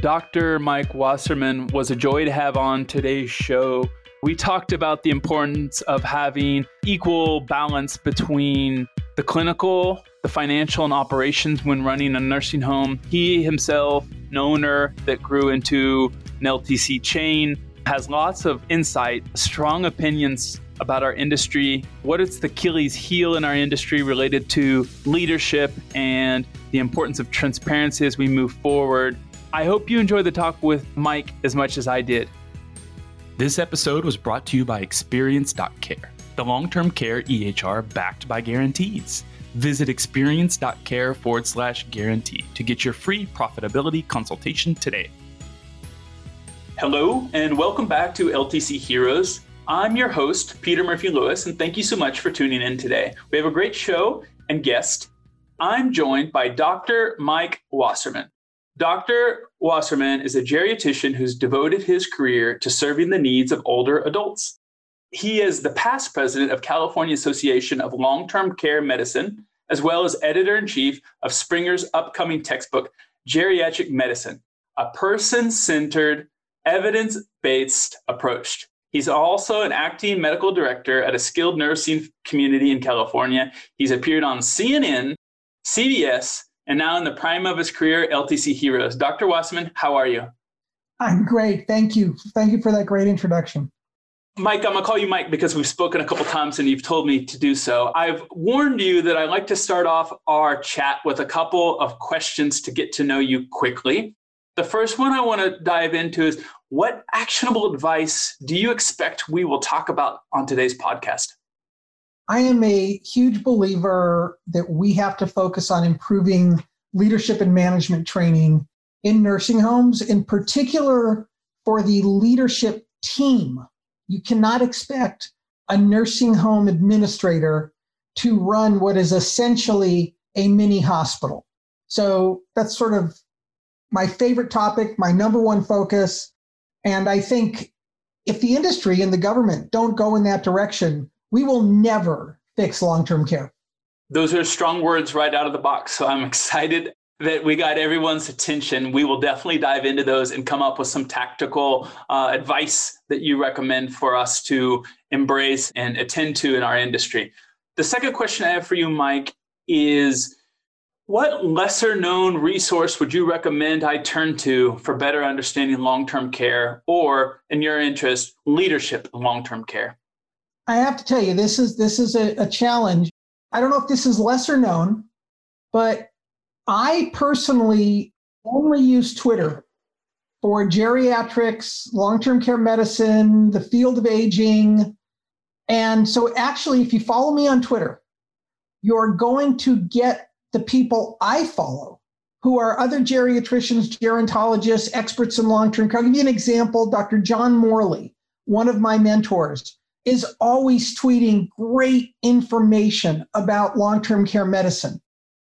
Dr. Mike Wasserman was a joy to have on today's show. We talked about the importance of having equal balance between the clinical, the financial, and operations when running a nursing home. He himself, an owner that grew into an LTC chain, has lots of insight, strong opinions about our industry, what is the Achilles heel in our industry related to leadership and the importance of transparency as we move forward. I hope you enjoyed the talk with Mike as much as I did. This episode was brought to you by Experience.care, the long term care EHR backed by guarantees. Visit experience.care forward slash guarantee to get your free profitability consultation today. Hello, and welcome back to LTC Heroes. I'm your host, Peter Murphy Lewis, and thank you so much for tuning in today. We have a great show and guest. I'm joined by Dr. Mike Wasserman. Dr. Wasserman is a geriatrician who's devoted his career to serving the needs of older adults. He is the past president of California Association of Long-Term Care Medicine, as well as editor in chief of Springer's upcoming textbook, Geriatric Medicine, a person-centered, evidence-based approach. He's also an acting medical director at a skilled nursing community in California. He's appeared on CNN, CBS, and now in the prime of his career, LTC Heroes. Dr. Wasserman, how are you? I'm great. Thank you. Thank you for that great introduction. Mike, I'm going to call you Mike because we've spoken a couple times and you've told me to do so. I've warned you that I like to start off our chat with a couple of questions to get to know you quickly. The first one I want to dive into is what actionable advice do you expect we will talk about on today's podcast? I am a huge believer that we have to focus on improving leadership and management training in nursing homes, in particular for the leadership team. You cannot expect a nursing home administrator to run what is essentially a mini hospital. So that's sort of my favorite topic, my number one focus. And I think if the industry and the government don't go in that direction, we will never fix long term care. Those are strong words right out of the box. So I'm excited that we got everyone's attention. We will definitely dive into those and come up with some tactical uh, advice that you recommend for us to embrace and attend to in our industry. The second question I have for you, Mike, is what lesser known resource would you recommend I turn to for better understanding long term care or, in your interest, leadership in long term care? I have to tell you, this is this is a, a challenge. I don't know if this is lesser known, but I personally only use Twitter for geriatrics, long term care medicine, the field of aging. And so, actually, if you follow me on Twitter, you're going to get the people I follow who are other geriatricians, gerontologists, experts in long term care. I'll give you an example Dr. John Morley, one of my mentors is always tweeting great information about long term care medicine.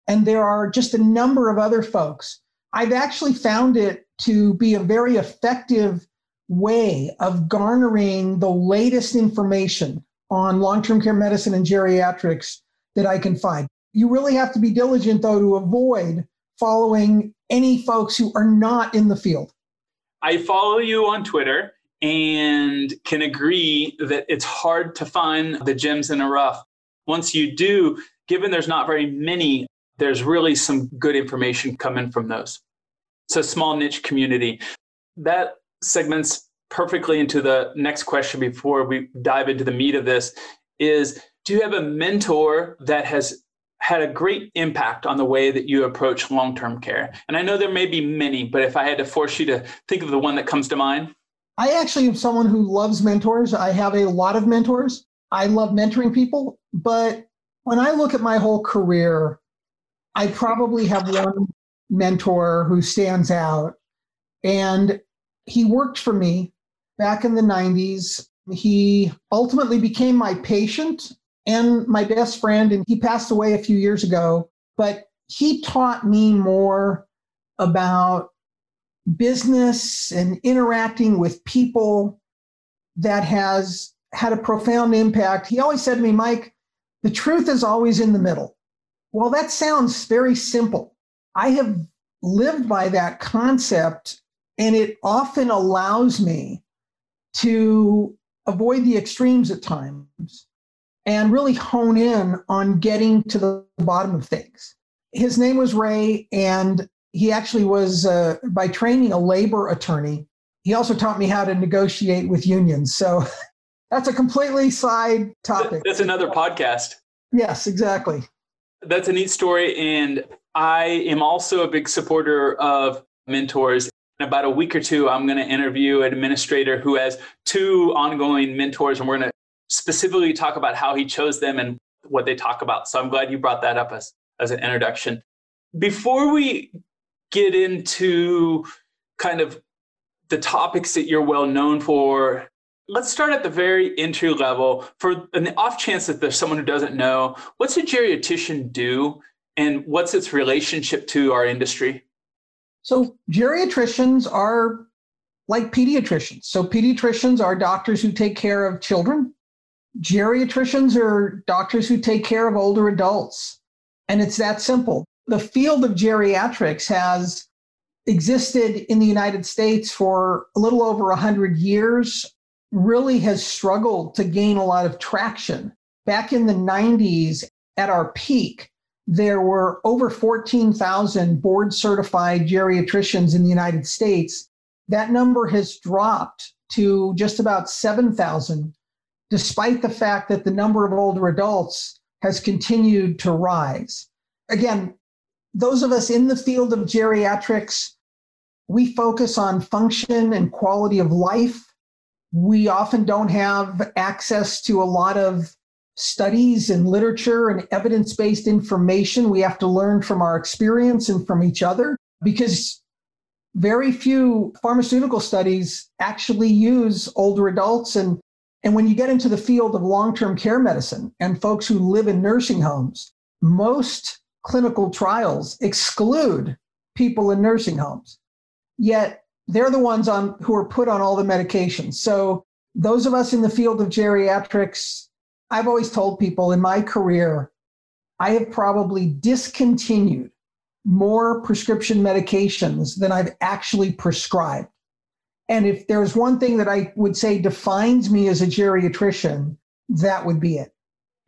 And there are just a number of other folks. I've actually found it to be a very effective way of garnering the latest information on long term care medicine and geriatrics that I can find. You really have to be diligent, though, to avoid following any folks who are not in the field. I follow you on Twitter and can agree that it's hard to find the gems in a rough. Once you do, given there's not very many, there's really some good information coming from those. It's a small niche community. That segments perfectly into the next question before we dive into the meat of this is do you have a mentor that has had a great impact on the way that you approach long-term care? And I know there may be many, but if I had to force you to think of the one that comes to mind, I actually am someone who loves mentors. I have a lot of mentors. I love mentoring people. But when I look at my whole career, I probably have one mentor who stands out. And he worked for me back in the 90s. He ultimately became my patient and my best friend, and he passed away a few years ago. But he taught me more about business and interacting with people that has had a profound impact. He always said to me, Mike, the truth is always in the middle. Well, that sounds very simple. I have lived by that concept And it often allows me to avoid the extremes at times and really hone in on getting to the bottom of things. His name was Ray, and he actually was, uh, by training, a labor attorney. He also taught me how to negotiate with unions. So that's a completely side topic. That's another podcast. Yes, exactly. That's a neat story. And I am also a big supporter of mentors. In about a week or two, I'm going to interview an administrator who has two ongoing mentors, and we're going to specifically talk about how he chose them and what they talk about. So I'm glad you brought that up as, as an introduction. Before we get into kind of the topics that you're well known for, let's start at the very entry level. For an off chance that there's someone who doesn't know, what's a geriatrician do and what's its relationship to our industry? So, geriatricians are like pediatricians. So, pediatricians are doctors who take care of children Geriatricians are doctors who take care of older adults. And it's that simple. The field of geriatrics has existed in the United States for a little over 100 years, really has struggled to gain a lot of traction. Back in the 90s, at our peak, there were over 14,000 board certified geriatricians in the United States. That number has dropped to just about 7,000 despite the fact that the number of older adults has continued to rise. Again, those of us in the field of geriatrics, we focus on function and quality of life. We often don't have access to a lot of studies and literature and evidence based information. We have to learn from our experience and from each other because very few pharmaceutical studies actually use older adults and and when you get into the field of long term care medicine and folks who live in nursing homes, most clinical trials exclude people in nursing homes. Yet they're the ones on who are put on all the medications. So those of us in the field of geriatrics, I've always told people in my career, I have probably discontinued more prescription medications than I've actually prescribed. And if there's one thing that I would say defines me as a geriatrician, that would be it.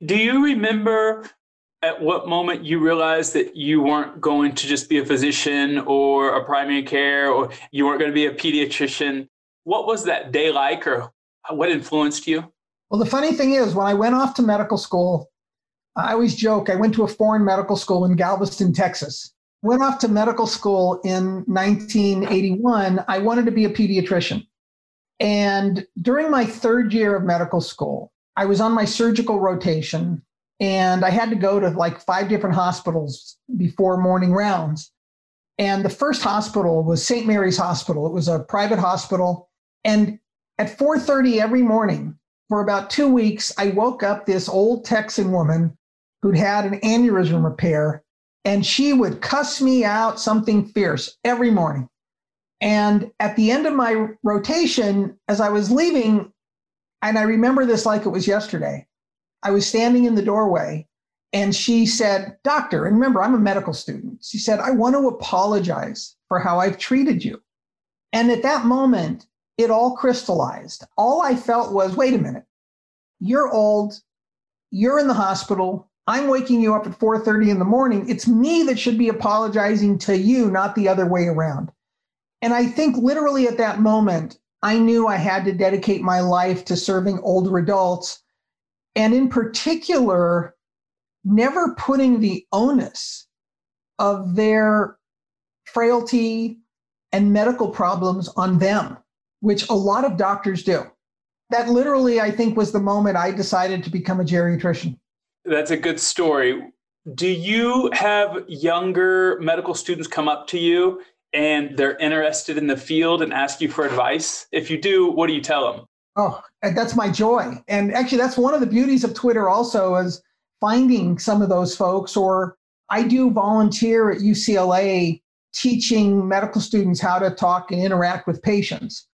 Do you remember at what moment you realized that you weren't going to just be a physician or a primary care or you weren't going to be a pediatrician? What was that day like or what influenced you? Well, the funny thing is, when I went off to medical school, I always joke I went to a foreign medical school in Galveston, Texas went off to medical school in 1981. I wanted to be a pediatrician. And during my third year of medical school, I was on my surgical rotation and I had to go to like five different hospitals before morning rounds. And the first hospital was St. Mary's Hospital. It was a private hospital. And at 4:30 every morning for about 2 weeks, I woke up this old Texan woman who'd had an aneurysm repair and she would cuss me out something fierce every morning. And at the end of my rotation, as I was leaving, and I remember this like it was yesterday, I was standing in the doorway and she said, Doctor, and remember, I'm a medical student. She said, I want to apologize for how I've treated you. And at that moment, it all crystallized. All I felt was, wait a minute, you're old, you're in the hospital, I'm waking you up at 4:30 in the morning. It's me that should be apologizing to you, not the other way around. And I think literally at that moment, I knew I had to dedicate my life to serving older adults. And in particular, never putting the onus of their frailty and medical problems on them, which a lot of doctors do. That literally, I think, was the moment I decided to become a geriatrician. That's a good story. Do you have younger medical students come up to you and they're interested in the field and ask you for advice? If you do, what do you tell them? Oh, that's my joy. And actually, that's one of the beauties of Twitter also is finding some of those folks. Or I do volunteer at UCLA teaching medical students how to talk and interact with patients.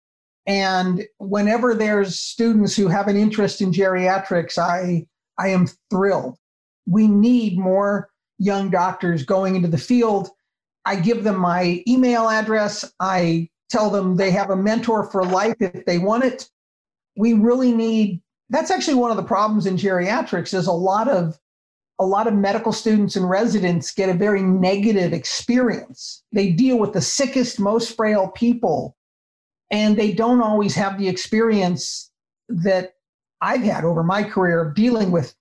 And whenever there's students who have an interest in geriatrics, I I am thrilled. We need more young doctors going into the field. I give them my email address. I tell them they have a mentor for life if they want it. We really need that's actually one of the problems in geriatrics is a lot of a lot of medical students and residents get a very negative experience. They deal with the sickest, most frail people, and they don't always have the experience that I've had over my career of dealing with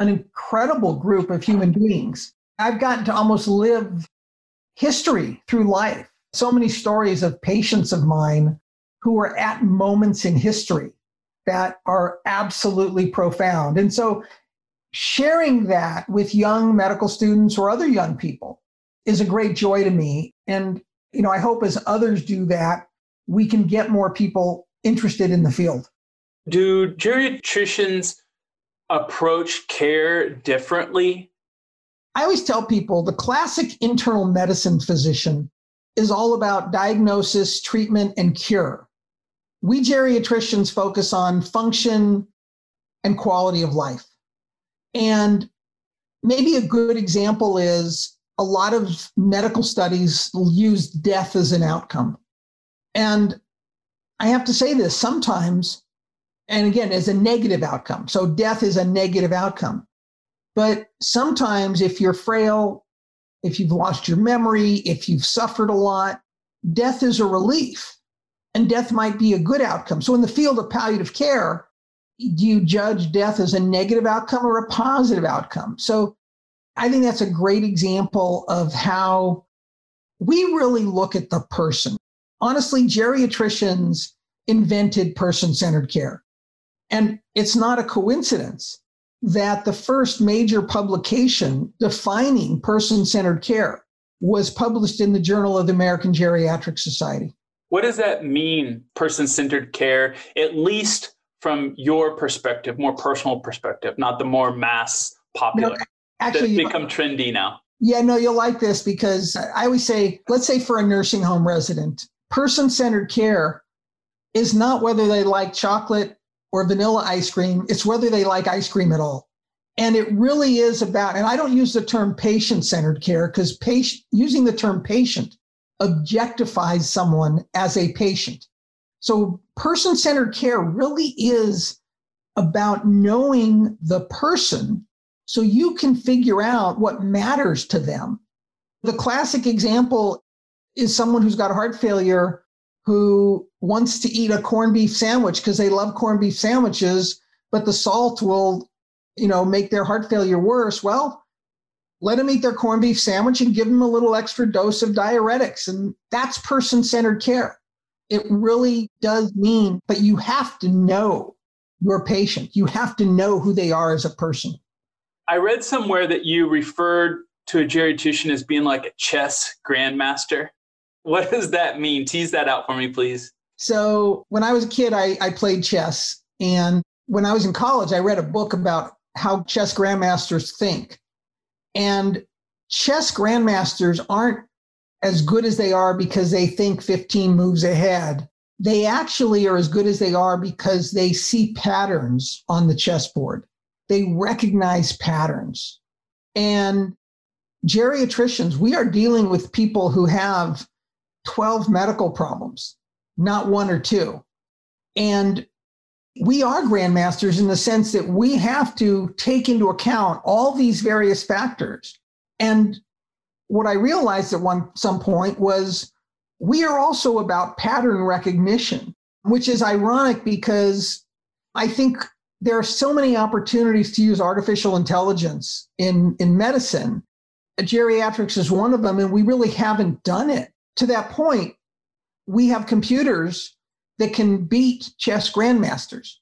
an incredible group of human beings. I've gotten to almost live history through life. So many stories of patients of mine who were at moments in history that are absolutely profound. And so sharing that with young medical students or other young people is a great joy to me. And, you know, I hope as others do that, we can get more people interested in the field. Do geriatricians approach care differently? I always tell people the classic internal medicine physician is all about diagnosis, treatment, and cure. We geriatricians focus on function and quality of life. And maybe a good example is a lot of medical studies use death as an outcome. And I have to say this sometimes, and again, as a negative outcome. So death is a negative outcome. But sometimes, if you're frail, if you've lost your memory, if you've suffered a lot, death is a relief and death might be a good outcome. So, in the field of palliative care, do you judge death as a negative outcome or a positive outcome? So I think that's a great example of how we really look at the person. Honestly, geriatricians invented person centered care. And it's not a coincidence that the first major publication defining person centered care was published in the Journal of the American Geriatric Society. What does that mean, person centered care, at least from your perspective, more personal perspective, not the more mass popular. No, actually, That's become trendy now. Yeah, no, you'll like this because I always say, let's say for a nursing home resident, person centered care is not whether they like chocolate or vanilla ice cream, it's whether they like ice cream at all. And it really is about, and I don't use the term patient centered care because patient, using the term patient objectifies someone as a patient. So, person centered care really is about knowing the person so you can figure out what matters to them. The classic example is someone who's got heart failure who wants to eat a corned beef sandwich because they love corned beef sandwiches, but the salt will, you know, make their heart failure worse. Well, let them eat their corned beef sandwich and give them a little extra dose of diuretics. And that's person centered care. It really does mean, but you have to know your patient. You have to know who they are as a person. I read somewhere that you referred to a geriatrician as being like a chess grandmaster. What does that mean? Tease that out for me, please. So, when I was a kid, I, I played chess. And when I was in college, I read a book about how chess grandmasters think. And chess grandmasters aren't as good as they are because they think 15 moves ahead. They actually are as good as they are because they see patterns on the chessboard. They recognize patterns. And geriatricians, we are dealing with people who have 12 medical problems, not one or two. And we are grandmasters in the sense that we have to take into account all these various factors. And what I realized at one some point was we are also about pattern recognition, which is ironic because I think there are so many opportunities to use artificial intelligence in, in medicine. Geriatrics is one of them, and we really haven't done it. To that point, we have computers that can beat chess grandmasters.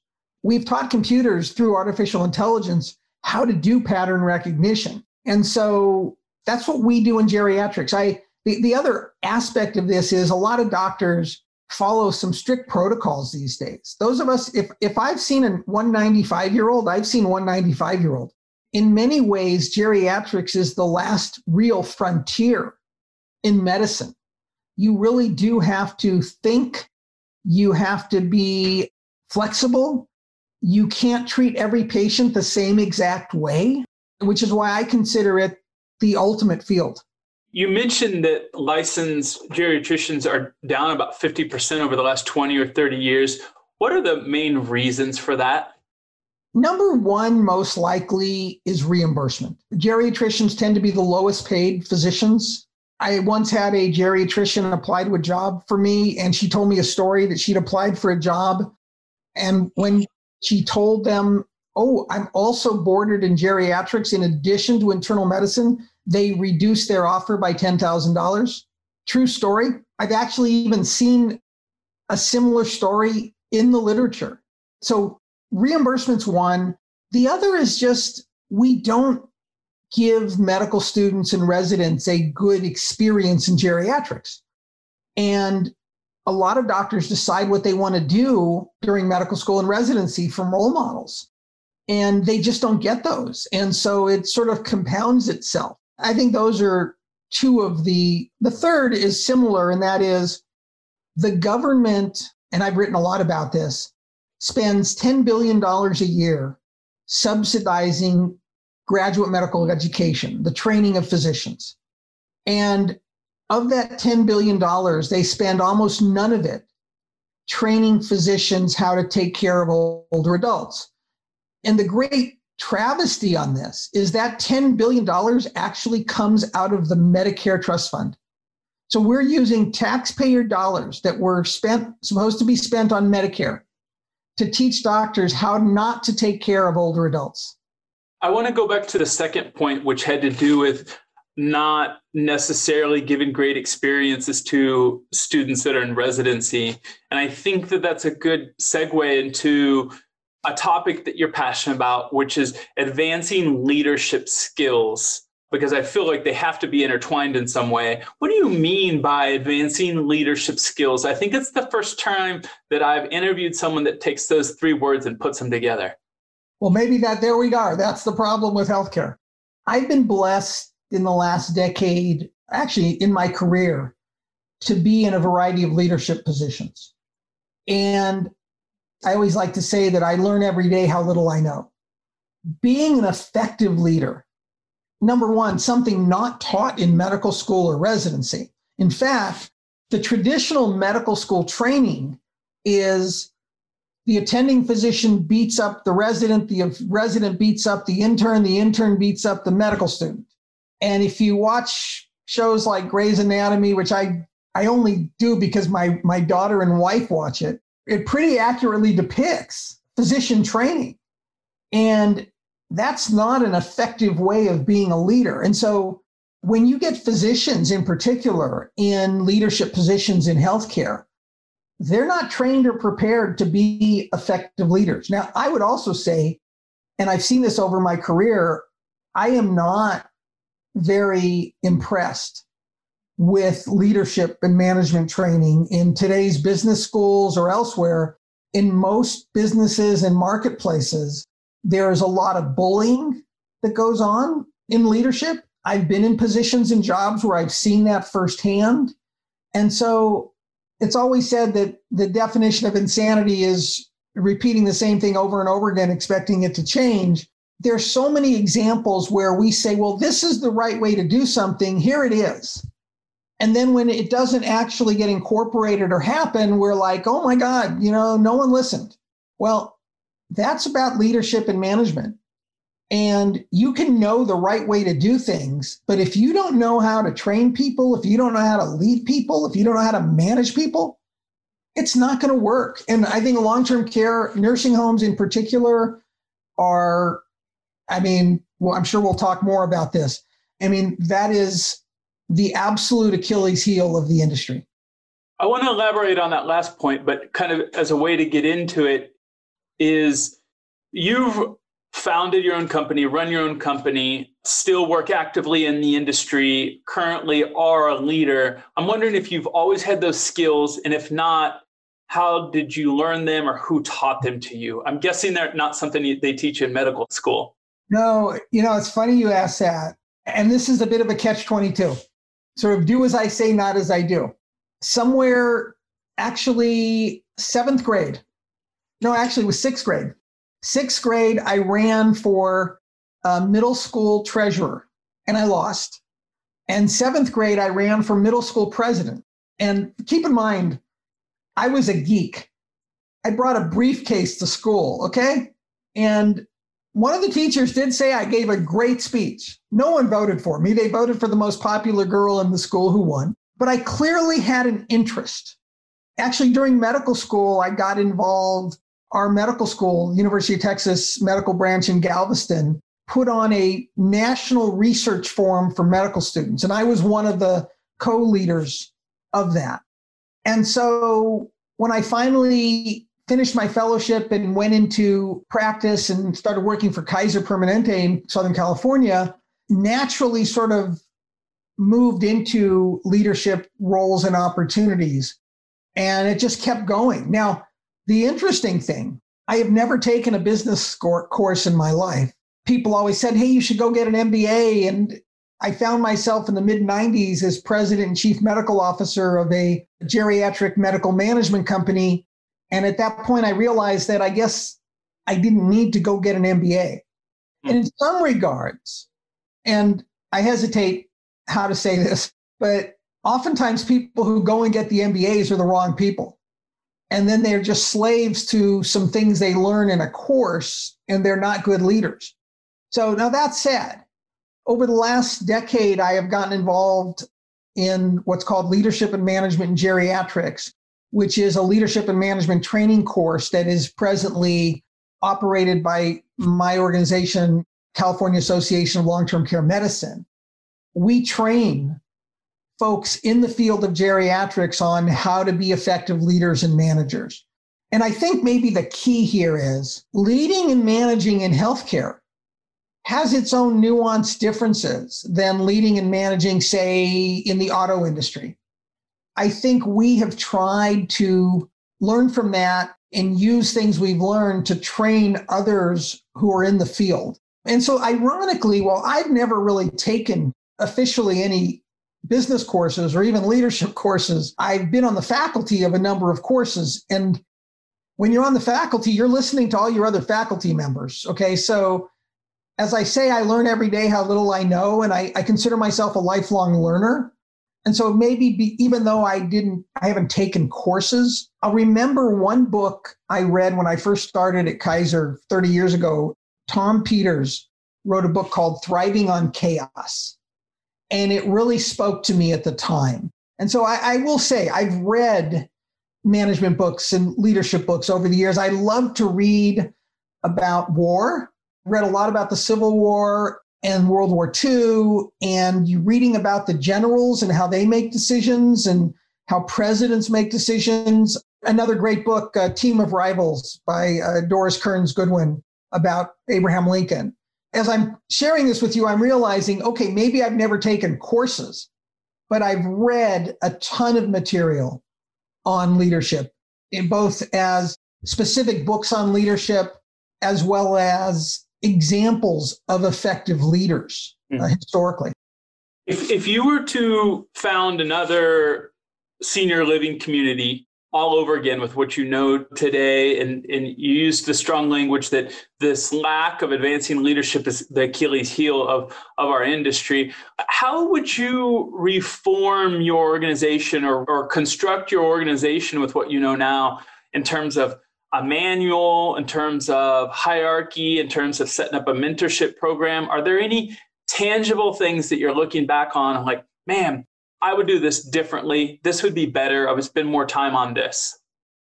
We've taught computers through artificial intelligence how to do pattern recognition. And so that's what we do in geriatrics. I the, the other aspect of this is a lot of doctors follow some strict protocols these days. Those of us, if if I've seen a 195 year old, I've seen 195 year old. In many ways, geriatrics is the last real frontier in medicine. You really do have to think, you have to be flexible. You can't treat every patient the same exact way, which is why I consider it the ultimate field. You mentioned that licensed geriatricians are down about 50% over the last 20 or 30 years. What are the main reasons for that? Number one, most likely, is reimbursement. Geriatricians tend to be the lowest paid physicians. I once had a geriatrician apply to a job for me, and she told me a story that she'd applied for a job. And when she told them, Oh, I'm also boarded in geriatrics in addition to internal medicine, they reduced their offer by $10,000. True story. I've actually even seen a similar story in the literature. So reimbursement's one. The other is just we don't give medical students and residents a good experience in geriatrics. And a lot of doctors decide what they want to do during medical school and residency from role models. And they just don't get those. And so it sort of compounds itself. I think those are two of the, the third is similar, and that is the government, and I've written a lot about this, spends $10 billion a year subsidizing graduate medical education, the training of physicians. And of that $10 billion, they spend almost none of it training physicians how to take care of older adults. And the great travesty on this is that $10 billion actually comes out of the Medicare Trust Fund. So we're using taxpayer dollars that were spent, supposed to be spent on Medicare to teach doctors how not to take care of older adults. I want to go back to the second point, which had to do with not necessarily giving great experiences to students that are in residency. And I think that that's a good segue into a topic that you're passionate about, which is advancing leadership skills, because I feel like they have to be intertwined in some way. What do you mean by advancing leadership skills? I think it's the first time that I've interviewed someone that takes those three words and puts them together. Well, maybe that there we are. That's the problem with healthcare. I've been blessed in the last decade, actually in my career, to be in a variety of leadership positions. And I always like to say that I learn every day how little I know. Being an effective leader, number one, something not taught in medical school or residency. In fact, the traditional medical school training is the attending physician beats up the resident, the resident beats up the intern, the intern beats up the medical student. And if you watch shows like Grey's Anatomy, which I, I only do because my, my daughter and wife watch it, it pretty accurately depicts physician training. And that's not an effective way of being a leader. And so when you get physicians in particular in leadership positions in healthcare, they're not trained or prepared to be effective leaders. Now, I would also say, and I've seen this over my career, I am not very impressed with leadership and management training in today's business schools or elsewhere. In most businesses and marketplaces, there is a lot of bullying that goes on in leadership. I've been in positions and jobs where I've seen that firsthand. And so it's always said that the definition of insanity is repeating the same thing over and over again, expecting it to change. There's so many examples where we say, well, this is the right way to do something. Here it is. And then when it doesn't actually get incorporated or happen, we're like, oh my God, you know, no one listened. Well, that's about leadership and management. And you can know the right way to do things, but if you don't know how to train people, if you don't know how to lead people, if you don't know how to manage people, it's not going to work. And I think long term care, nursing homes in particular, are, I mean, well, I'm sure we'll talk more about this. I mean, that is the absolute Achilles heel of the industry. I want to elaborate on that last point, but kind of as a way to get into it, is you've founded your own company, run your own company, still work actively in the industry, currently are a leader. I'm wondering if you've always had those skills, and if not, how did you learn them or who taught them to you? I'm guessing they're not something they teach in medical school. No, you know, it's funny you ask that. And this is a bit of a catch 22. Sort of do as I say, not as I do. Somewhere, actually, seventh grade. No, actually, it was sixth grade Sixth grade, I ran for a middle school treasurer and I lost. And seventh grade, I ran for middle school president. And keep in mind, I was a geek. I brought a briefcase to school, okay? And one of the teachers did say I gave a great speech. No one voted for me. They voted for the most popular girl in the school who won. But I clearly had an interest. Actually, during medical school, I got involved. Our medical school, University of Texas Medical Branch in Galveston, put on a national research forum for medical students. And I was one of the co leaders of that. And so when I finally finished my fellowship and went into practice and started working for Kaiser Permanente in Southern California, naturally sort of moved into leadership roles and opportunities. And it just kept going. Now, the interesting thing, I have never taken a business course in my life people always said, hey, you should go get an MBA. And I found myself in the mid 90s as president and chief medical officer of a geriatric medical management company. And at that point, I realized that I guess I didn't need to go get an MBA. And in some regards, and I hesitate how to say this, but oftentimes people who go and get the MBAs are the wrong people. And then they're just slaves to some things they learn in a course, and they're not good leaders. So now that said, over the last decade, I have gotten involved in what's called leadership and management in geriatrics, which is a leadership and management training course that is presently operated by my organization, California Association of Long Term Care Medicine. We train folks in the field of geriatrics on how to be effective leaders and managers. And I think maybe the key here is leading and managing in healthcare has its own nuanced differences than leading and managing, say, in the auto industry. I think we have tried to learn from that and use things we've learned to train others who are in the field. And so, ironically, while I've never really taken officially any business courses or even leadership courses, I've been on the faculty of a number of courses. And when you're on the faculty, you're listening to all your other faculty members. Okay. So as I say, I learn every day how little I know, and I, I consider myself a lifelong learner. And so maybe be, even though I didn't, I haven't taken courses, I'll remember one book I read when I first started at Kaiser 30 years ago. Tom Peters wrote a book called Thriving on Chaos. And it really spoke to me at the time. And so I, I will say, I've read management books and leadership books over the years. I love to read about war read a lot about the Civil War and World War II, and reading about the generals and how they make decisions and how presidents make decisions. Another great book, uh, Team of Rivals by uh, Doris Kearns Goodwin about Abraham Lincoln. As I'm sharing this with you, I'm realizing, okay, maybe I've never taken courses, but I've read a ton of material on leadership, in both as specific books on leadership as well as examples of effective leaders mm-hmm. uh, historically. If, if you were to found another senior living community all over again with what you know today, and, and you used the strong language that this lack of advancing leadership is the Achilles heel of, of our industry. How would you reform your organization or, or construct your organization with what you know now in terms of a manual in terms of hierarchy, in terms of setting up a mentorship program? Are there any tangible things that you're looking back on like, man, I would do this differently. This would be better. I would spend more time on this.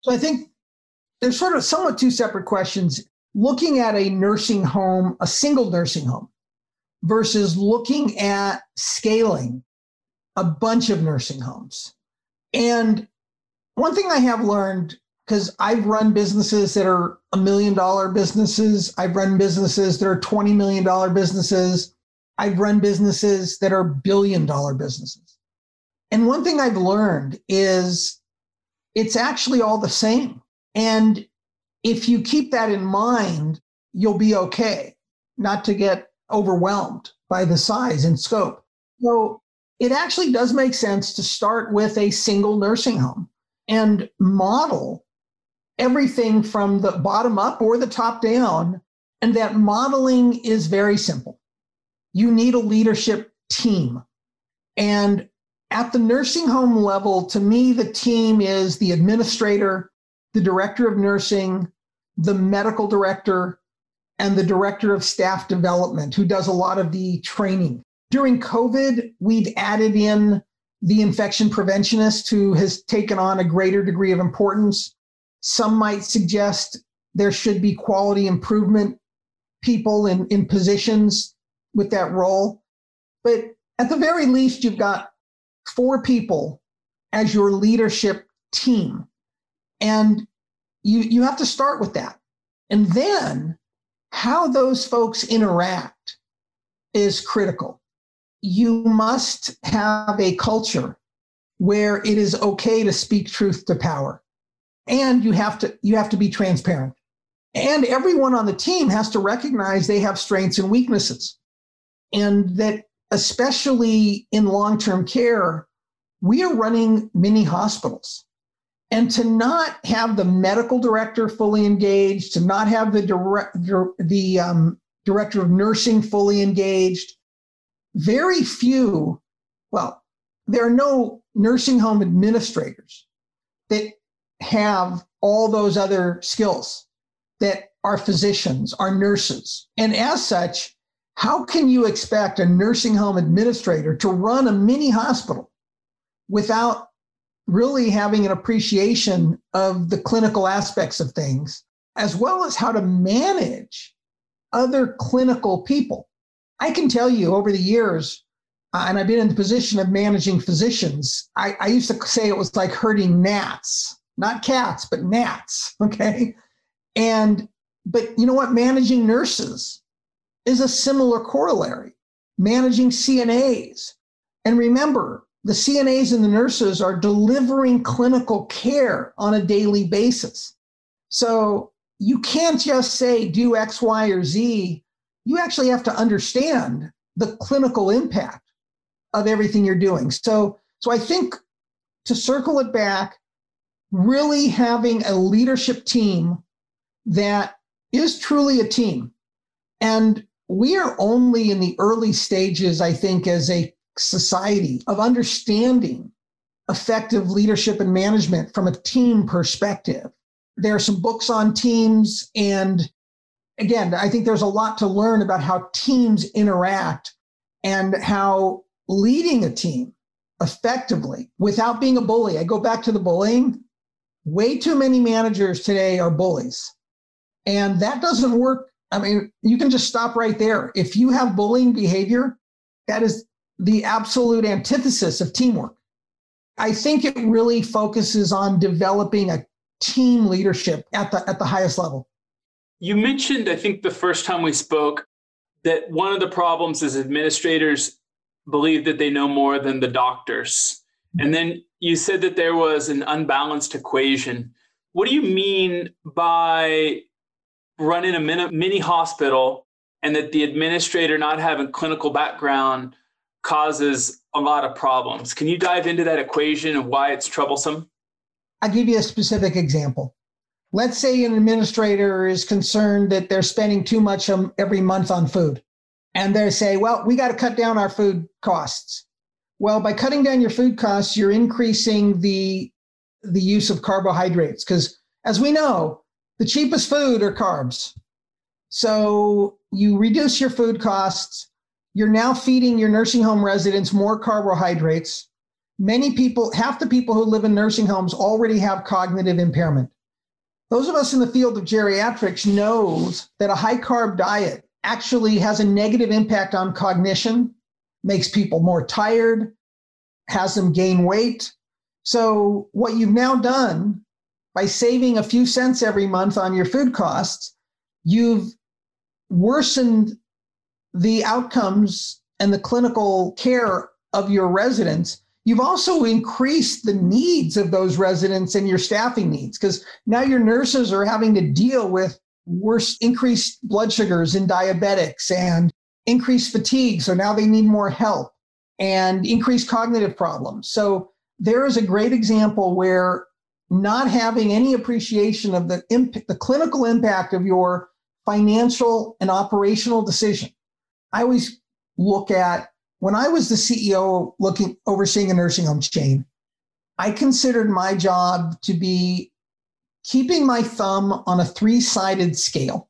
So I think there's sort of somewhat two separate questions. Looking at a nursing home, a single nursing home, versus looking at scaling a bunch of nursing homes. And one thing I have learned because I've run businesses that are a million dollar businesses. I've run businesses that are $20 million businesses. I've run businesses that are billion dollar businesses. And one thing I've learned is it's actually all the same. And if you keep that in mind, you'll be okay, not to get overwhelmed by the size and scope. So it actually does make sense to start with a single nursing home and model everything from the bottom up or the top down. And that modeling is very simple. You need a leadership team. And at the nursing home level, to me, the team is the administrator, the director of nursing, the medical director, and the director of staff development, who does a lot of the training. During COVID, we've added in the infection preventionist who has taken on a greater degree of importance. Some might suggest there should be quality improvement people in, in positions with that role. But at the very least, you've got four people as your leadership team. And you, you have to start with that. And then how those folks interact is critical. You must have a culture where it is okay to speak truth to power. And you have to you have to be transparent. And everyone on the team has to recognize they have strengths and weaknesses. And that especially in long-term care, we are running mini hospitals. And to not have the medical director fully engaged, to not have the direct, the um, director of nursing fully engaged, very few, well, there are no nursing home administrators that have all those other skills that are physicians, are nurses. And as such, how can you expect a nursing home administrator to run a mini hospital without really having an appreciation of the clinical aspects of things, as well as how to manage other clinical people. I can tell you over the years, uh, and I've been in the position of managing physicians, I, I used to say it was like herding gnats, not cats, but gnats. Okay. And, but you know what? Managing nurses is a similar corollary. Managing CNAs. And remember, the CNAs and the nurses are delivering clinical care on a daily basis. So you can't just say do X, Y, or Z. You actually have to understand the clinical impact of everything you're doing. So, so I think to circle it back, really having a leadership team that is truly a team. And we are only in the early stages, I think, as a society of understanding effective leadership and management from a team perspective. There are some books on teams. And again, I think there's a lot to learn about how teams interact and how leading a team effectively without being a bully. I go back to the bullying. Way too many managers today are bullies. And that doesn't work. I mean, you can just stop right there. If you have bullying behavior, that is the absolute antithesis of teamwork. I think it really focuses on developing a team leadership at the at the highest level. You mentioned, I think the first time we spoke, that one of the problems is administrators believe that they know more than the doctors. And then you said that there was an unbalanced equation. What do you mean by running a mini hospital and that the administrator not having clinical background causes a lot of problems. Can you dive into that equation and why it's troublesome? I'll give you a specific example. Let's say an administrator is concerned that they're spending too much every month on food. And they say, well, we got to cut down our food costs. Well, by cutting down your food costs, you're increasing the, the use of carbohydrates. Because as we know, the cheapest food are carbs. So you reduce your food costs, you're now feeding your nursing home residents more carbohydrates. Many people, half the people who live in nursing homes already have cognitive impairment. Those of us in the field of geriatrics knows that a high carb diet actually has a negative impact on cognition, makes people more tired, has them gain weight. So what you've now done by saving a few cents every month on your food costs, you've worsened the outcomes and the clinical care of your residents, you've also increased the needs of those residents and your staffing needs because now your nurses are having to deal with worse increased blood sugars in diabetics and increased fatigue. So now they need more help and increased cognitive problems. So there is a great example where not having any appreciation of the, imp- the clinical impact of your financial and operational decision I always look at when I was the CEO looking overseeing a nursing home chain, I considered my job to be keeping my thumb on a three-sided scale.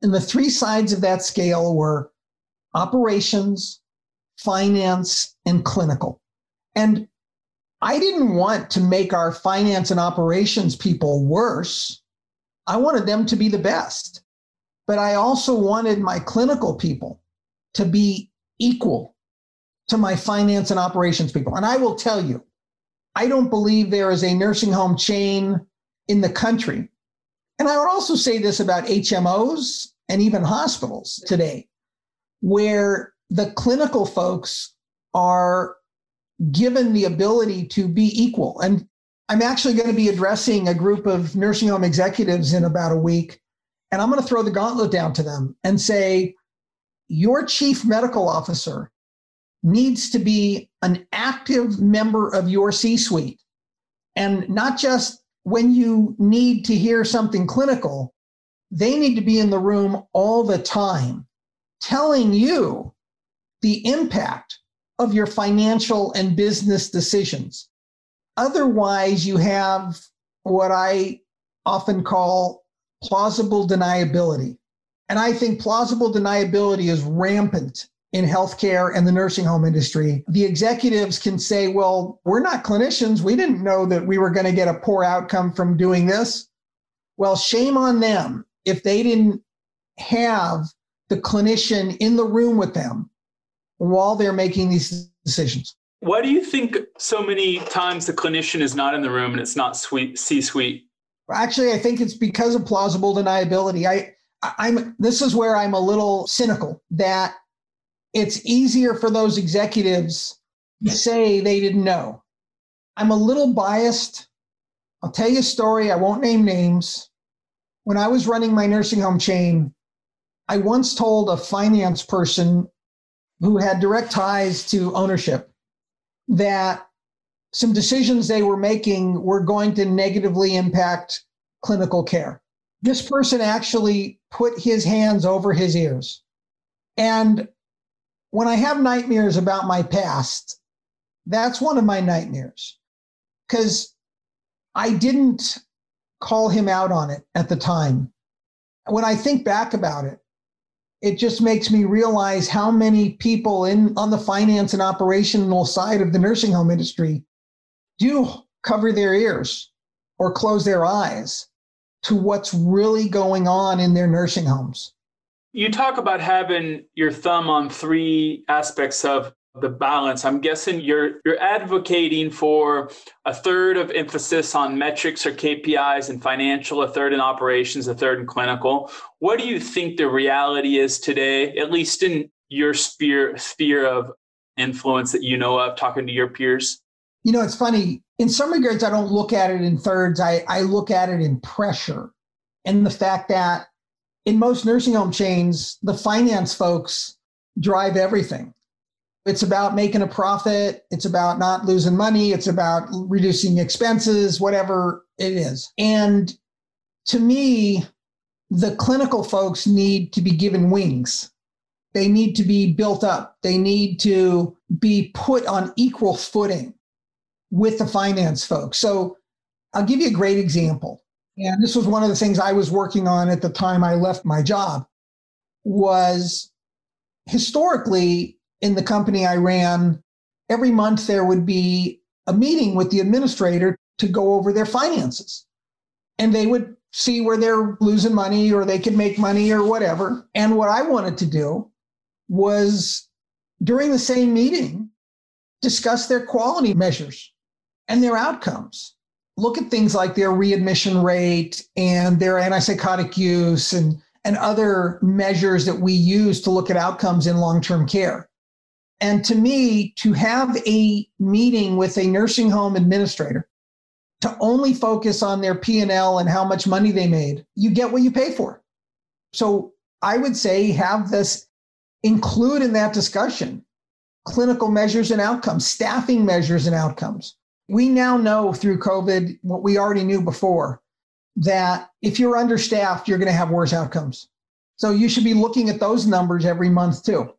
And the three sides of that scale were operations, finance, and clinical. And I didn't want to make our finance and operations people worse. I wanted them to be the best. But I also wanted my clinical people to be equal to my finance and operations people. And I will tell you, I don't believe there is a nursing home chain in the country. And I would also say this about HMOs and even hospitals today, where the clinical folks are given the ability to be equal. And I'm actually going to be addressing a group of nursing home executives in about a week. And I'm going to throw the gauntlet down to them and say, your chief medical officer needs to be an active member of your C suite. And not just when you need to hear something clinical, they need to be in the room all the time telling you the impact of your financial and business decisions. Otherwise, you have what I often call plausible deniability. And I think plausible deniability is rampant in healthcare and the nursing home industry. The executives can say, well, we're not clinicians. We didn't know that we were going to get a poor outcome from doing this. Well, shame on them if they didn't have the clinician in the room with them while they're making these decisions. Why do you think so many times the clinician is not in the room and it's not suite C suite? Actually, I think it's because of plausible deniability. I I'm this is where I'm a little cynical that it's easier for those executives to say they didn't know. I'm a little biased. I'll tell you a story. I won't name names. When I was running my nursing home chain, I once told a finance person who had direct ties to ownership that some decisions they were making were going to negatively impact clinical care. This person actually put his hands over his ears. And when I have nightmares about my past, that's one of my nightmares because I didn't call him out on it at the time. When I think back about it, it just makes me realize how many people in on the finance and operational side of the nursing home industry do cover their ears or close their eyes to what's really going on in their nursing homes. You talk about having your thumb on three aspects of the balance. I'm guessing you're you're advocating for a third of emphasis on metrics or KPIs and financial, a third in operations, a third in clinical. What do you think the reality is today, at least in your sphere sphere of influence that you know of, talking to your peers? You know, it's funny. In some regards, I don't look at it in thirds. I, I look at it in pressure and the fact that in most nursing home chains, the finance folks drive everything it's about making a profit. It's about not losing money. It's about reducing expenses, whatever it is. And to me, the clinical folks need to be given wings. They need to be built up. They need to be put on equal footing with the finance folks. So I'll give you a great example. And this was one of the things I was working on at the time I left my job was historically in the company I ran, every month there would be a meeting with the administrator to go over their finances. And they would see where they're losing money or they could make money or whatever. And what I wanted to do was during the same meeting, discuss their quality measures and their outcomes. Look at things like their readmission rate and their antipsychotic use and, and other measures that we use to look at outcomes in long term care. And to me, to have a meeting with a nursing home administrator to only focus on their P&L and how much money they made, you get what you pay for. So I would say have this include in that discussion clinical measures and outcomes, staffing measures and outcomes. We now know through COVID what we already knew before that if you're understaffed, you're going to have worse outcomes. So you should be looking at those numbers every month too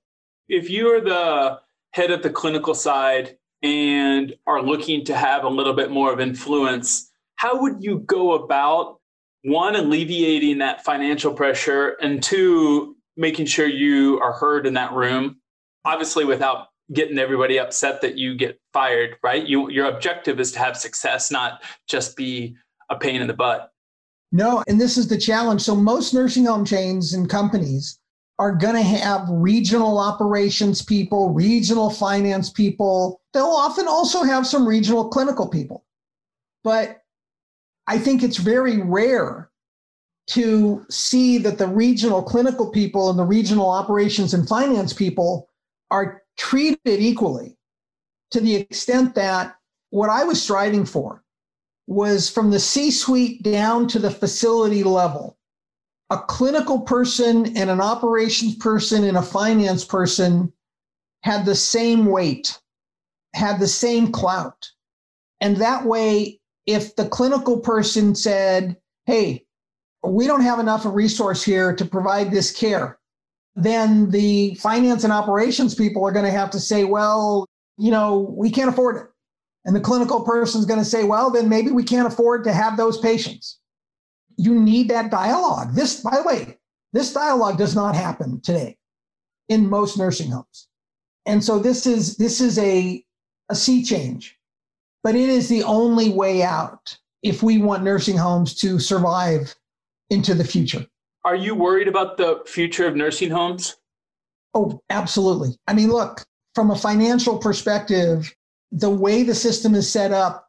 if you're the head of the clinical side and are looking to have a little bit more of influence, how would you go about one, alleviating that financial pressure, and two, making sure you are heard in that room? Obviously, without getting everybody upset that you get fired, right? You, your objective is to have success, not just be a pain in the butt. No, and this is the challenge. So, most nursing home chains and companies are going to have regional operations people, regional finance people. They'll often also have some regional clinical people. But I think it's very rare to see that the regional clinical people and the regional operations and finance people are treated equally to the extent that what I was striving for was from the C suite down to the facility level. A clinical person and an operations person and a finance person had the same weight, had the same clout. And that way, if the clinical person said, Hey, we don't have enough of resource here to provide this care, then the finance and operations people are going to have to say, well, you know, we can't afford it. And the clinical person is going to say, well, then maybe we can't afford to have those patients. You need that dialogue. This, by the way, this dialogue does not happen today in most nursing homes. And so this is this is a, a sea change, but it is the only way out if we want nursing homes to survive into the future. Are you worried about the future of nursing homes? Oh, absolutely. I mean, look, from a financial perspective, the way the system is set up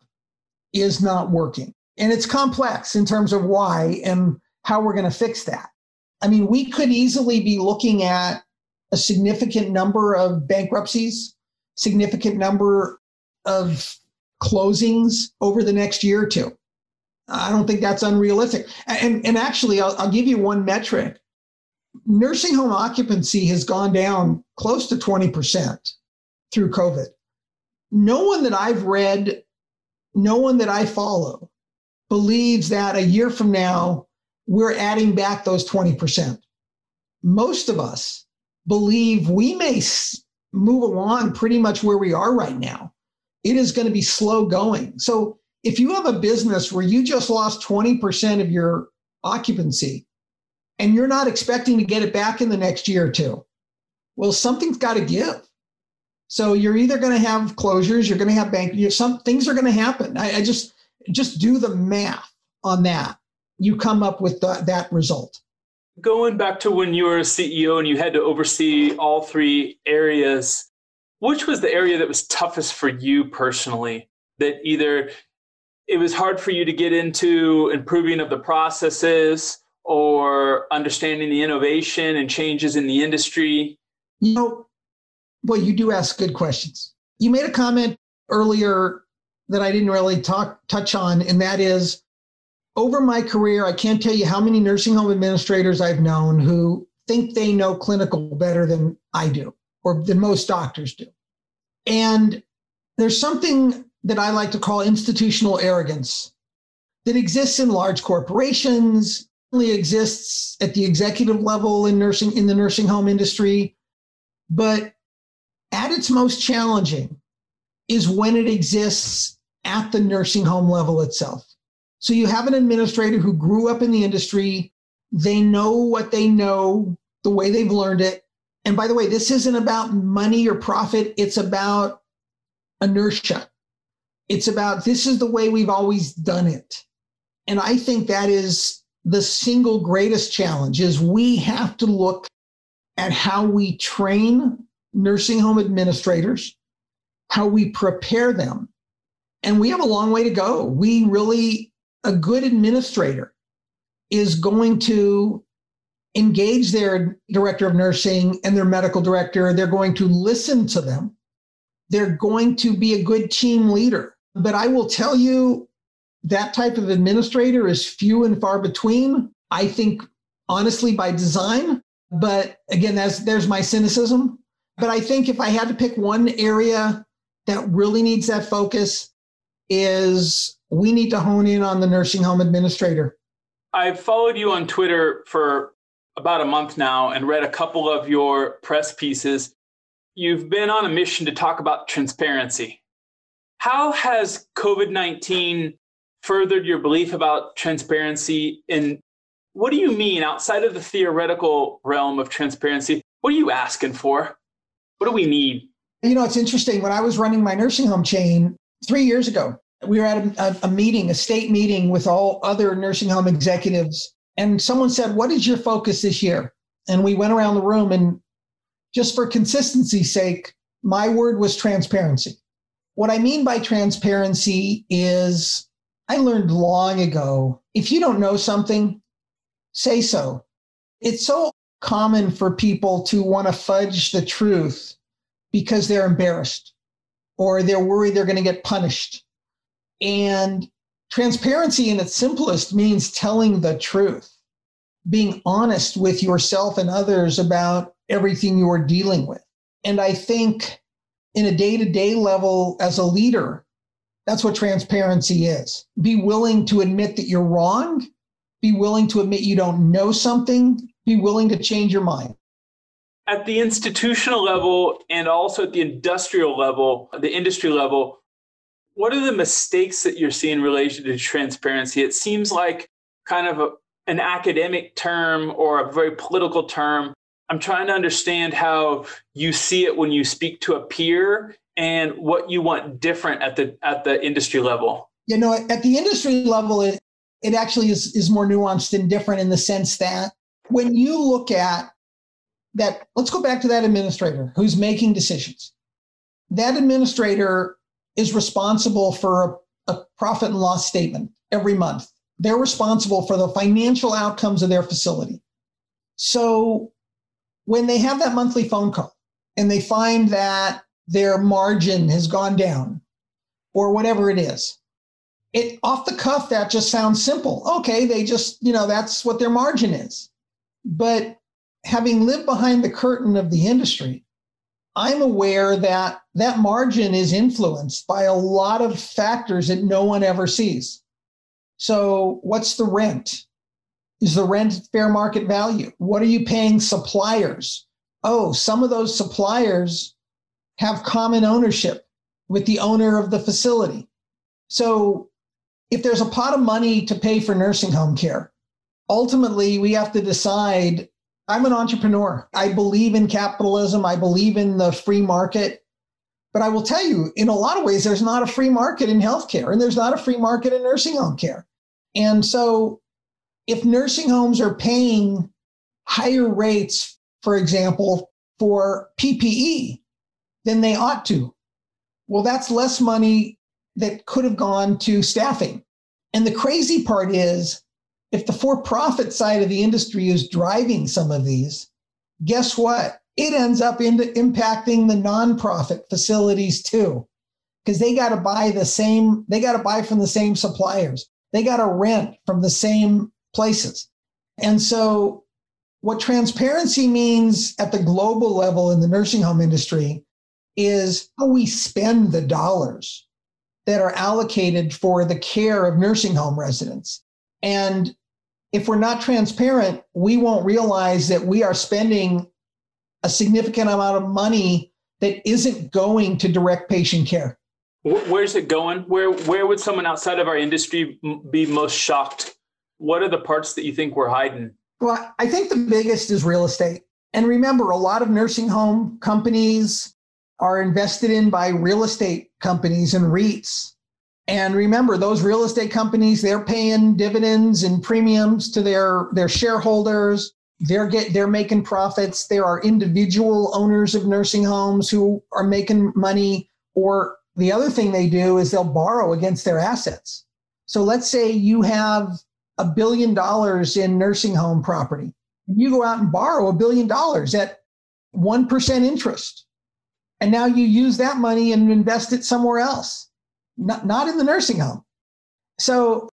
is not working. And it's complex in terms of why and how we're going to fix that. I mean, we could easily be looking at a significant number of bankruptcies, significant number of closings over the next year or two. I don't think that's unrealistic. And, and actually, I'll, I'll give you one metric. Nursing home occupancy has gone down close to 20% through COVID. No one that I've read, no one that I follow believes that a year from now, we're adding back those 20%. Most of us believe we may move along pretty much where we are right now. It is going to be slow going. So if you have a business where you just lost 20% of your occupancy and you're not expecting to get it back in the next year or two, well, something's got to give. So you're either going to have closures, you're going to have bank, some things are going to happen. I, I, just just do the math on that. You come up with the, that result. Going back to when you were a CEO and you had to oversee all three areas, which was the area that was toughest for you personally? That either it was hard for you to get into improving of the processes or understanding the innovation and changes in the industry? You know, well, you do ask good questions. You made a comment earlier that I didn't really talk touch on, and that is over my career, I can't tell you how many nursing home administrators I've known who think they know clinical better than I do, or than most doctors do. And there's something that I like to call institutional arrogance that exists in large corporations, only exists at the executive level in nursing in the nursing home industry, but at its most challenging is when it exists at the nursing home level itself. So you have an administrator who grew up in the industry, they know what they know, the way they've learned it. And by the way, this isn't about money or profit, it's about inertia. It's about this is the way we've always done it. And I think that is the single greatest challenge is we have to look at how we train nursing home administrators, how we prepare them. And we have a long way to go. We really, a good administrator is going to engage their director of nursing and their medical director. They're going to listen to them. They're going to be a good team leader. But I will tell you that type of administrator is few and far between. I think, honestly, by design. But again, that's, there's my cynicism. But I think if I had to pick one area that really needs that focus, is we need to hone in on the nursing home administrator. I've followed you on Twitter for about a month now and read a couple of your press pieces. you've been on a mission to talk about transparency. How has COVID 19 furthered your belief about transparency? And what do you mean outside of the theoretical realm of transparency? What are you asking for? What do we need? You know, it's interesting. When I was running my nursing home chain three years ago, we were at a, a, meeting, a state meeting with all other nursing home executives. And someone said, What is your focus this year? And we went around the room, and just for consistency's sake, my word was transparency. What I mean by transparency is I learned long ago if you don't know something, say so. It's so common for people to want to fudge the truth because they're embarrassed or they're worried they're going to get punished. And transparency in its simplest means telling the truth, being honest with yourself and others about everything you are dealing with. And I think in a day to day level as a leader, that's what transparency is. Be willing to admit that you're wrong, be willing to admit you don't know something, be willing to change your mind. At the institutional level and also at the industrial level, the industry level, what are the mistakes that you're seeing related to transparency? It seems like kind of a, an academic term or a very political term. I'm trying to understand how you see it when you speak to a peer and what you want different at the at the industry level. You know, at the industry level, it it actually is is more nuanced and different in the sense that when you look at that, let's go back to that administrator who's making decisions. That administrator is responsible for a, a profit and loss statement every month. They're responsible for the financial outcomes of their facility. So when they have that monthly phone call and they find that their margin has gone down or whatever it is, it off the cuff that just sounds simple. Okay, they just, you know, that's what their margin is. But having lived behind the curtain of the industry, I'm aware that that margin is influenced by a lot of factors that no one ever sees. So, what's the rent? Is the rent fair market value? What are you paying suppliers? Oh, some of those suppliers have common ownership with the owner of the facility. So, if there's a pot of money to pay for nursing home care, ultimately we have to decide I'm an entrepreneur. I believe in capitalism. I believe in the free market. But I will tell you, in a lot of ways, there's not a free market in healthcare and there's not a free market in nursing home care. And so if nursing homes are paying higher rates, for example, for PPE than they ought to, well, that's less money that could have gone to staffing. And the crazy part is if the for profit side of the industry is driving some of these, guess what? It ends up into impacting the nonprofit facilities too, because they got to buy the same, they got to buy from the same suppliers, they got to rent from the same places. And so, what transparency means at the global level in the nursing home industry is how we spend the dollars that are allocated for the care of nursing home residents. And if we're not transparent, we won't realize that we are spending a significant amount of money that isn't going to direct patient care. Where's it going? Where where would someone outside of our industry be most shocked? What are the parts that you think we're hiding? Well, I think the biggest is real estate. And remember, a lot of nursing home companies are invested in by real estate companies and REITs. And remember, those real estate companies, they're paying dividends and premiums to their, their shareholders. They're get they're making profits. There are individual owners of nursing homes who are making money. Or the other thing they do is they'll borrow against their assets. So let's say you have a billion dollars in nursing home property. You go out and borrow a billion dollars at 1% interest. And now you use that money and invest it somewhere else not, not in the nursing home. So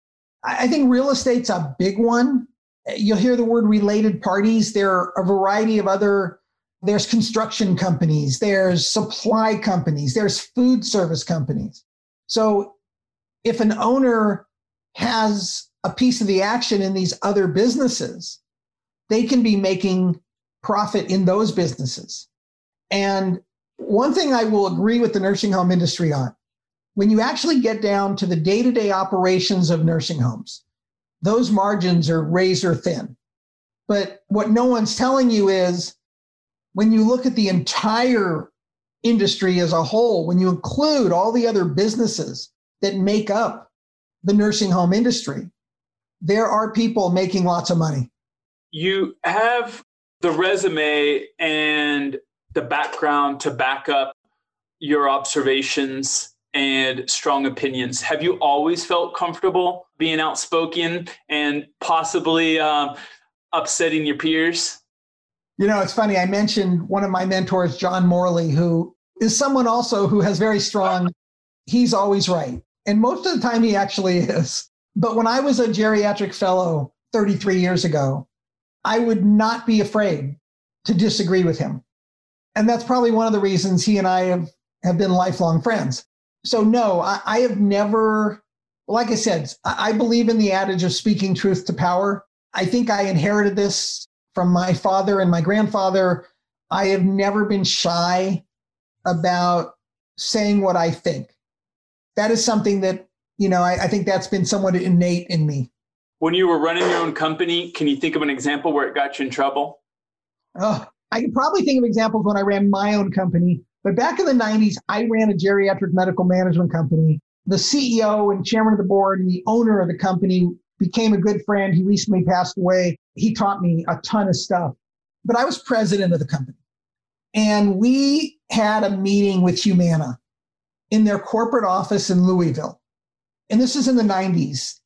I think real estate's a big one. You'll hear the word related parties. There are a variety of other, there's construction companies, there's supply companies, there's food service companies. So if an owner has a piece of the action in these other businesses, they can be making profit in those businesses. And One thing I will agree with the nursing home industry on when you actually get down to the day to day operations of nursing homes, those margins are razor thin. But what no one's telling you is when you look at the entire industry as a whole, when you include all the other businesses that make up the nursing home industry, there are people making lots of money. You have the resume and the background to back up your observations and strong opinions. Have you always felt comfortable being outspoken and possibly uh, upsetting your peers? You know, it's funny. I mentioned one of my mentors, John Morley, who is someone also who has very strong, he's always right. And most of the time, he actually is. But when I was a geriatric fellow 33 years ago, I would not be afraid to disagree with him. And that's probably one of the reasons he and I have, have been lifelong friends. So, no, I, I have never, like I said, I, believe in the adage of speaking truth to power. I think I inherited this from my father and my grandfather. I have never been shy about saying what I think. That is something that, you know, I, I think that's been somewhat innate in me. When you were running your own company, can you think of an example where it got you in trouble? Oh, I can probably think of examples when I ran my own company. But back in the 90s, I ran a geriatric medical management company. The CEO and chairman of the board and the owner of the company became a good friend. He recently passed away. He taught me a ton of stuff. But I was president of the company. And we had a meeting with Humana in their corporate office in Louisville. And this is in the 90s.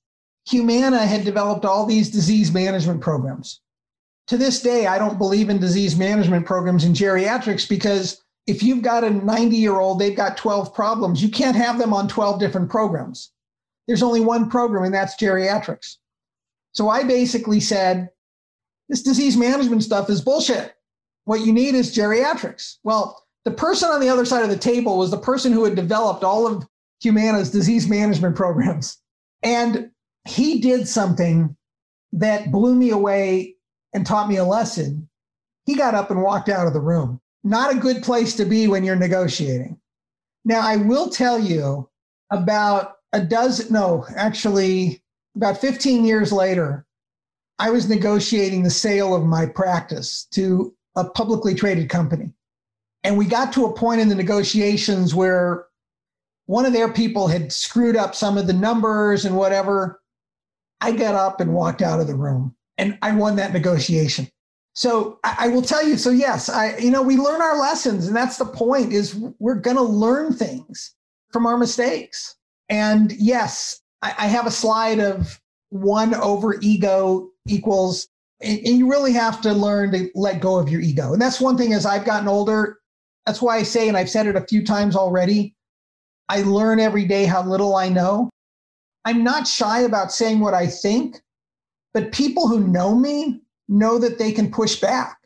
Humana had developed all these disease management programs. To this day, I don't believe in disease management programs in geriatrics because if you've got a 90 year old, they've got 12 problems, you can't have them on 12 different programs. There's only one program, and that's geriatrics. So I basically said, this disease management stuff is bullshit. What you need is geriatrics. Well, the person on the other side of the table was the person who had developed all of Humana's disease management programs. And he did something that blew me away and taught me a lesson. He got up and walked out of the room. Not a good place to be when you're negotiating. Now, I will tell you about a dozen, no, actually, about 15 years later, I was negotiating the sale of my practice to a publicly traded company. And we got to a point in the negotiations where one of their people had screwed up some of the numbers and whatever. I got up and walked out of the room and I won that negotiation. So I, I will tell you, so yes, I, you know, we learn our lessons and that's the point is we're going to learn things from our mistakes. And yes, I, I have a slide of one over ego equals and, you really have to learn to let go of your ego. And that's one thing as I've gotten older, that's why I say, and I've said it a few times already, I learn every day how little I know. I'm not shy about saying what I think, but people who know me know that they can push back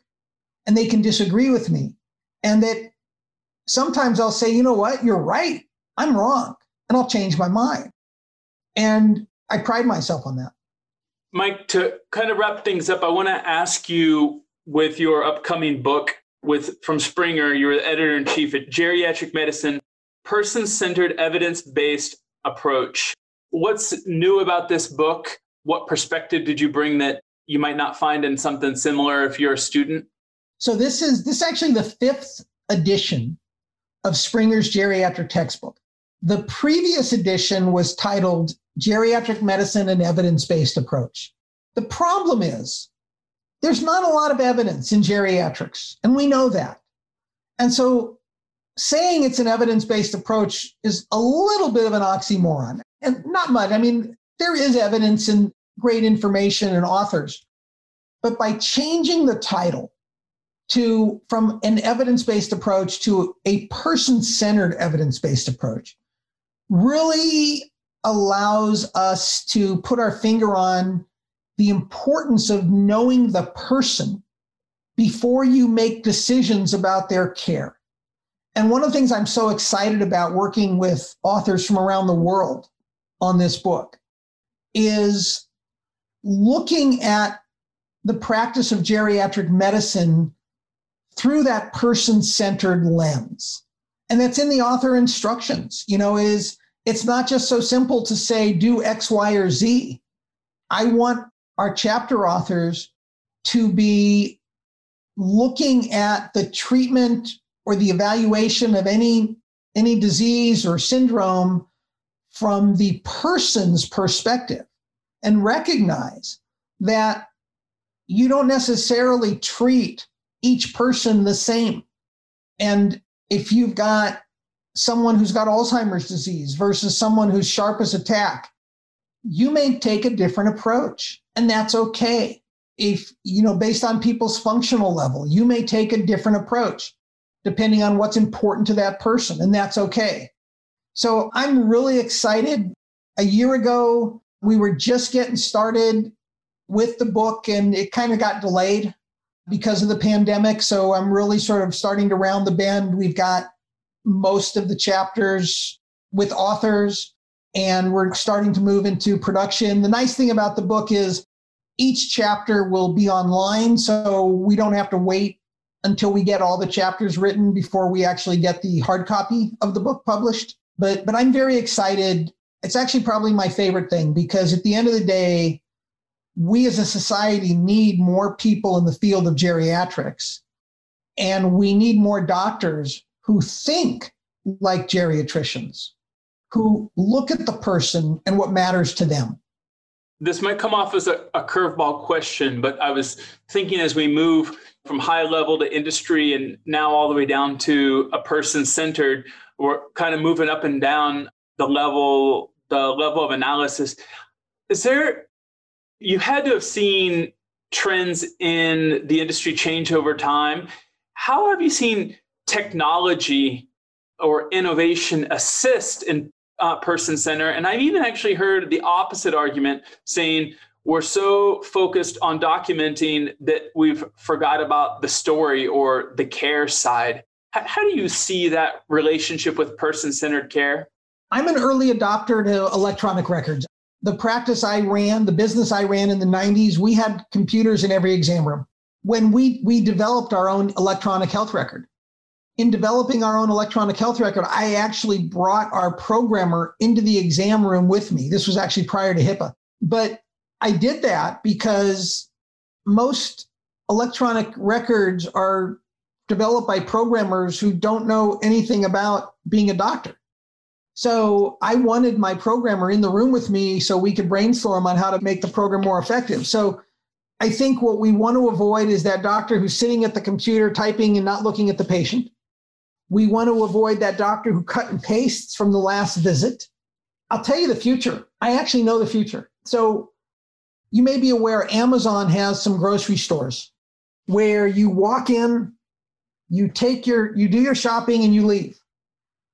and they can disagree with me. And that sometimes I'll say, you know what, you're right, I'm wrong, and I'll change my mind. And I pride myself on that. Mike, to kind of wrap things up, I want to ask you with your upcoming book with from Springer, you're the editor in chief at Geriatric Medicine, Person Centered Evidence Based Approach. What's new about this book? What perspective did you bring that you might not find in something similar if you're a student? So this is this is actually the fifth edition of Springer's geriatric textbook. The previous edition was titled Geriatric Medicine and Evidence-Based Approach. The problem is there's not a lot of evidence in geriatrics, and we know that. And so saying it's an evidence based approach is a little bit of an oxymoron and not much. I mean, there is evidence and great information and authors. But by changing the title to from an evidence based approach to a person centered evidence based approach, really allows us to put our finger on the importance of knowing the person before you make decisions about their care. And one of the things I'm so excited about working with authors from around the world on this book is looking at the practice of geriatric medicine through that person centered lens. And that's in the author instructions, you know, is it's not just so simple to say do X, Y, or Z. I want our chapter authors to be looking at the treatment or the evaluation of any any disease or syndrome from the person's perspective and recognize that you don't necessarily treat each person the same. And if you've got someone who's got Alzheimer's disease versus someone who's sharp as a tack, you may take a different approach, and that's okay. If, you know, based on people's functional level, you may take a different approach depending on what's important to that person, and that's okay. So I'm really excited. A year ago, we were just getting started with the book, and it kind of got delayed because of the pandemic. So I'm really sort of starting to round the bend. We've got most of the chapters with authors, and we're starting to move into production. The nice thing about the book is each chapter will be online, so we don't have to wait until we get all the chapters written before we actually get the hard copy of the book published. But but I'm very excited. It's actually probably my favorite thing because at the end of the day, we as a society need more people in the field of geriatrics. And we need more doctors who think like geriatricians, who look at the person and what matters to them. This might come off as a, a curveball question, but I was thinking as we move from high level to industry and now all the way down to a person centered, we're kind of moving up and down the level, the level of analysis. Is there you had to have seen trends in the industry change over time. How have you seen technology or innovation assist in uh, person center? And I've even actually heard the opposite argument saying we're so focused on documenting that we've forgot about the story or the care side. How, how do you see that relationship with person centered care? I'm an early adopter to electronic records the practice I ran, the business I ran in the 90s, we had computers in every exam room. When we we developed our own electronic health record. In developing our own electronic health record, I actually brought our programmer into the exam room with me. This was actually prior to HIPAA. But I did that because most electronic records are developed by programmers who don't know anything about being a doctor. So I wanted my programmer in the room with me so we could brainstorm on how to make the program more effective. So I think what we want to avoid is that doctor who's sitting at the computer typing and not looking at the patient. We want to avoid that doctor who cut and pastes from the last visit. I'll tell you the future. I actually know the future. So you may be aware Amazon has some grocery stores where you walk in, you take your, you do your shopping and you leave.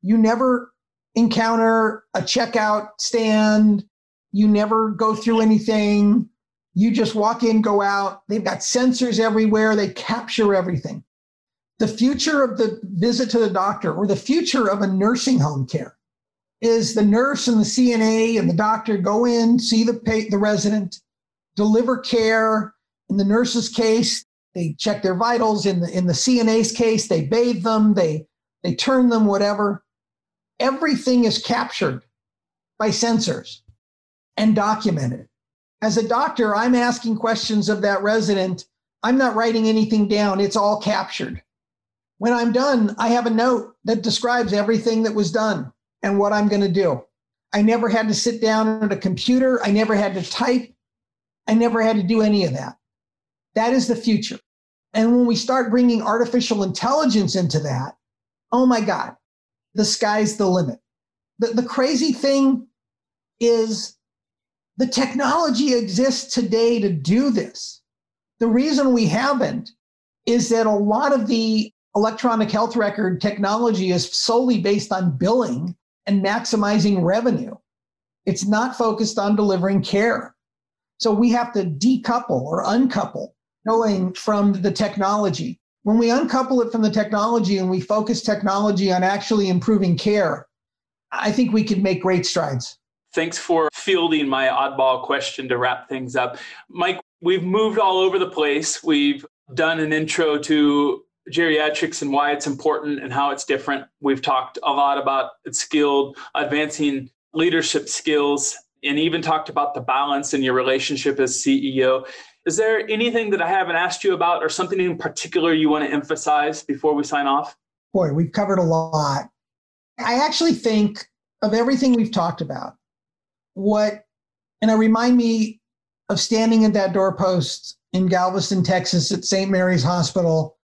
You never encounter a checkout stand. You never go through anything. You just walk in, go out. They've got sensors everywhere. They capture everything. The future of the visit to the doctor or the future of a nursing home care is the nurse and the CNA and the doctor go in, see the, pa- the resident, deliver care. In the nurse's case, they check their vitals. In the, in the CNA's case, they bathe them, they, they turn them, whatever everything is captured by sensors and documented. As a doctor, I'm asking questions of that resident. I'm not writing anything down, it's all captured. When I'm done, I have a note that describes everything that was done and what I'm going to do. I never had to sit down at a computer, I never had to type, I never had to do any of that. That is the future. And when we start bringing artificial intelligence into that, oh my God, the sky's the limit. The, the crazy thing is the technology exists today to do this. The reason we haven't is that a lot of the electronic health record technology is solely based on billing and maximizing revenue. It's not focused on delivering care. So we have to decouple or uncouple billing from the technology when we uncouple it from the technology and we focus technology on actually improving care, I think we can make great strides. Thanks for fielding my oddball question to wrap things up. Mike, we've moved all over the place. We've done an intro to geriatrics and why it's important and how it's different. We've talked a lot about skilled advancing leadership skills and even talked about the balance in your relationship as CEO. Is there anything that I haven't asked you about or something in particular you want to emphasize before we sign off? Boy, we've covered a lot. I actually think of everything we've talked about, what, and it remind me of standing at that doorpost in Galveston, Texas at St. Mary's Hospital,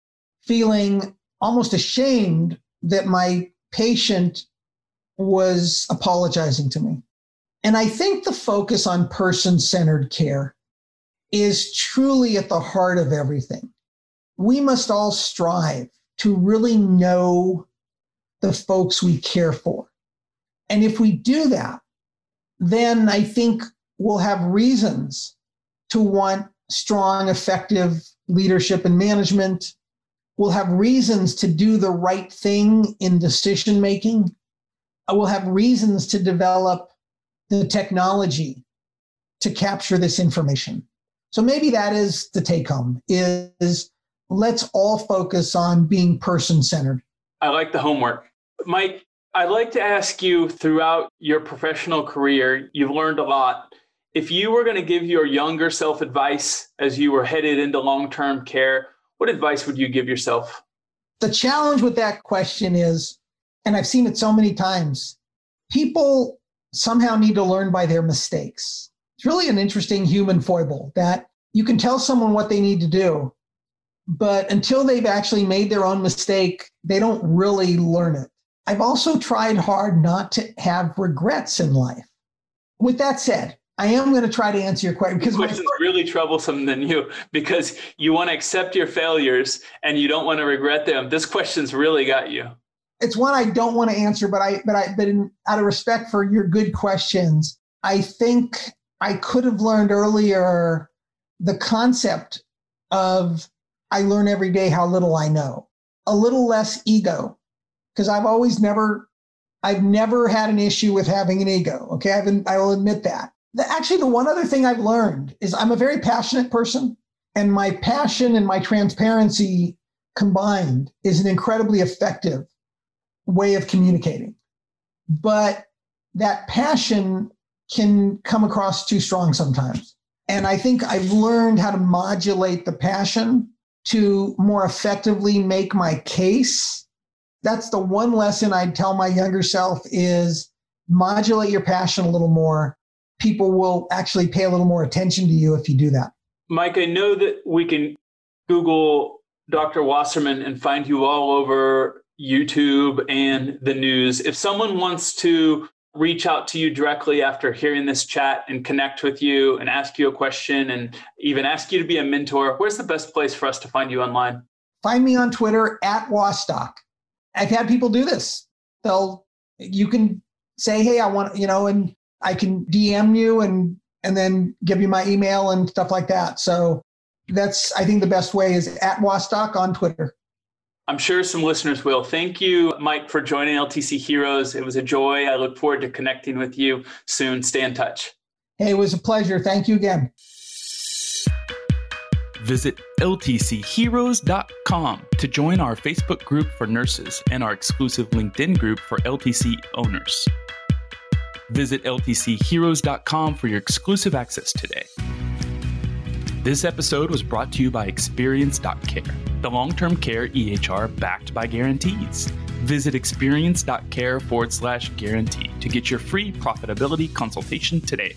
feeling almost ashamed that my patient was apologizing to me. And I think the focus on person centered care is truly at the heart of everything. We must all strive to really know the folks we care for. And if we do that, then I think we'll have reasons to want strong, effective leadership and management. We'll have reasons to do the right thing in decision making. We'll have reasons to develop the technology to capture this information. So maybe that is the take home is let's all focus on being person centered. I like the homework. Mike, I'd like to ask you throughout your professional career, you've learned a lot. If you were going to give your younger self advice as you were headed into long term care, what advice would you give yourself? The challenge with that question is, and I've seen it so many times, people somehow need to learn by their mistakes. It's really an interesting human foible that you can tell someone what they need to do, but until they've actually made their own mistake, they don't really learn it. I've also tried hard not to have regrets in life. With that said, I am going to try to answer your question because this question's really troublesome than you because you want to accept your failures and you don't want to regret them. This question's really got you it's one I don't want to answer, but I but I but in, out of respect for your good questions, I think I could have learned earlier the concept of I learn every day how little I know. A little less ego, because I've always never I've never had an issue with having an ego. Okay, I've been, I will admit that. The, actually, the one other thing I've learned is I'm a very passionate person, and my passion and my transparency combined is an incredibly effective way of communicating. But that passion can come across too strong sometimes. And I think I've learned how to modulate the passion to more effectively make my case. That's the one lesson I'd tell my younger self is modulate your passion a little more. People will actually pay a little more attention to you if you do that. Mike, I know that we can Google Dr. Wasserman and find you all over YouTube and the news. If someone wants to reach out to you directly after hearing this chat and connect with you and ask you a question and even ask you to be a mentor, where's the best place for us to find you online? Find me on Twitter at Wastock. I've had people do this. They'll you can say, hey, I want, you know, and I can DM you and and then give you my email and stuff like that. So that's I think the best way is at Wastock on Twitter. I'm sure some listeners will. Thank you, Mike, for joining LTC Heroes. It was a joy. I look forward to connecting with you soon. Stay in touch. Hey, it was a pleasure. Thank you again. Visit ltcheroes.com to join our Facebook group for nurses and our exclusive LinkedIn group for LTC owners. Visit ltcheroes.com for your exclusive access today. This episode was brought to you by Experience.care, the long term care EHR backed by guarantees. Visit experience.care forward slash guarantee to get your free profitability consultation today.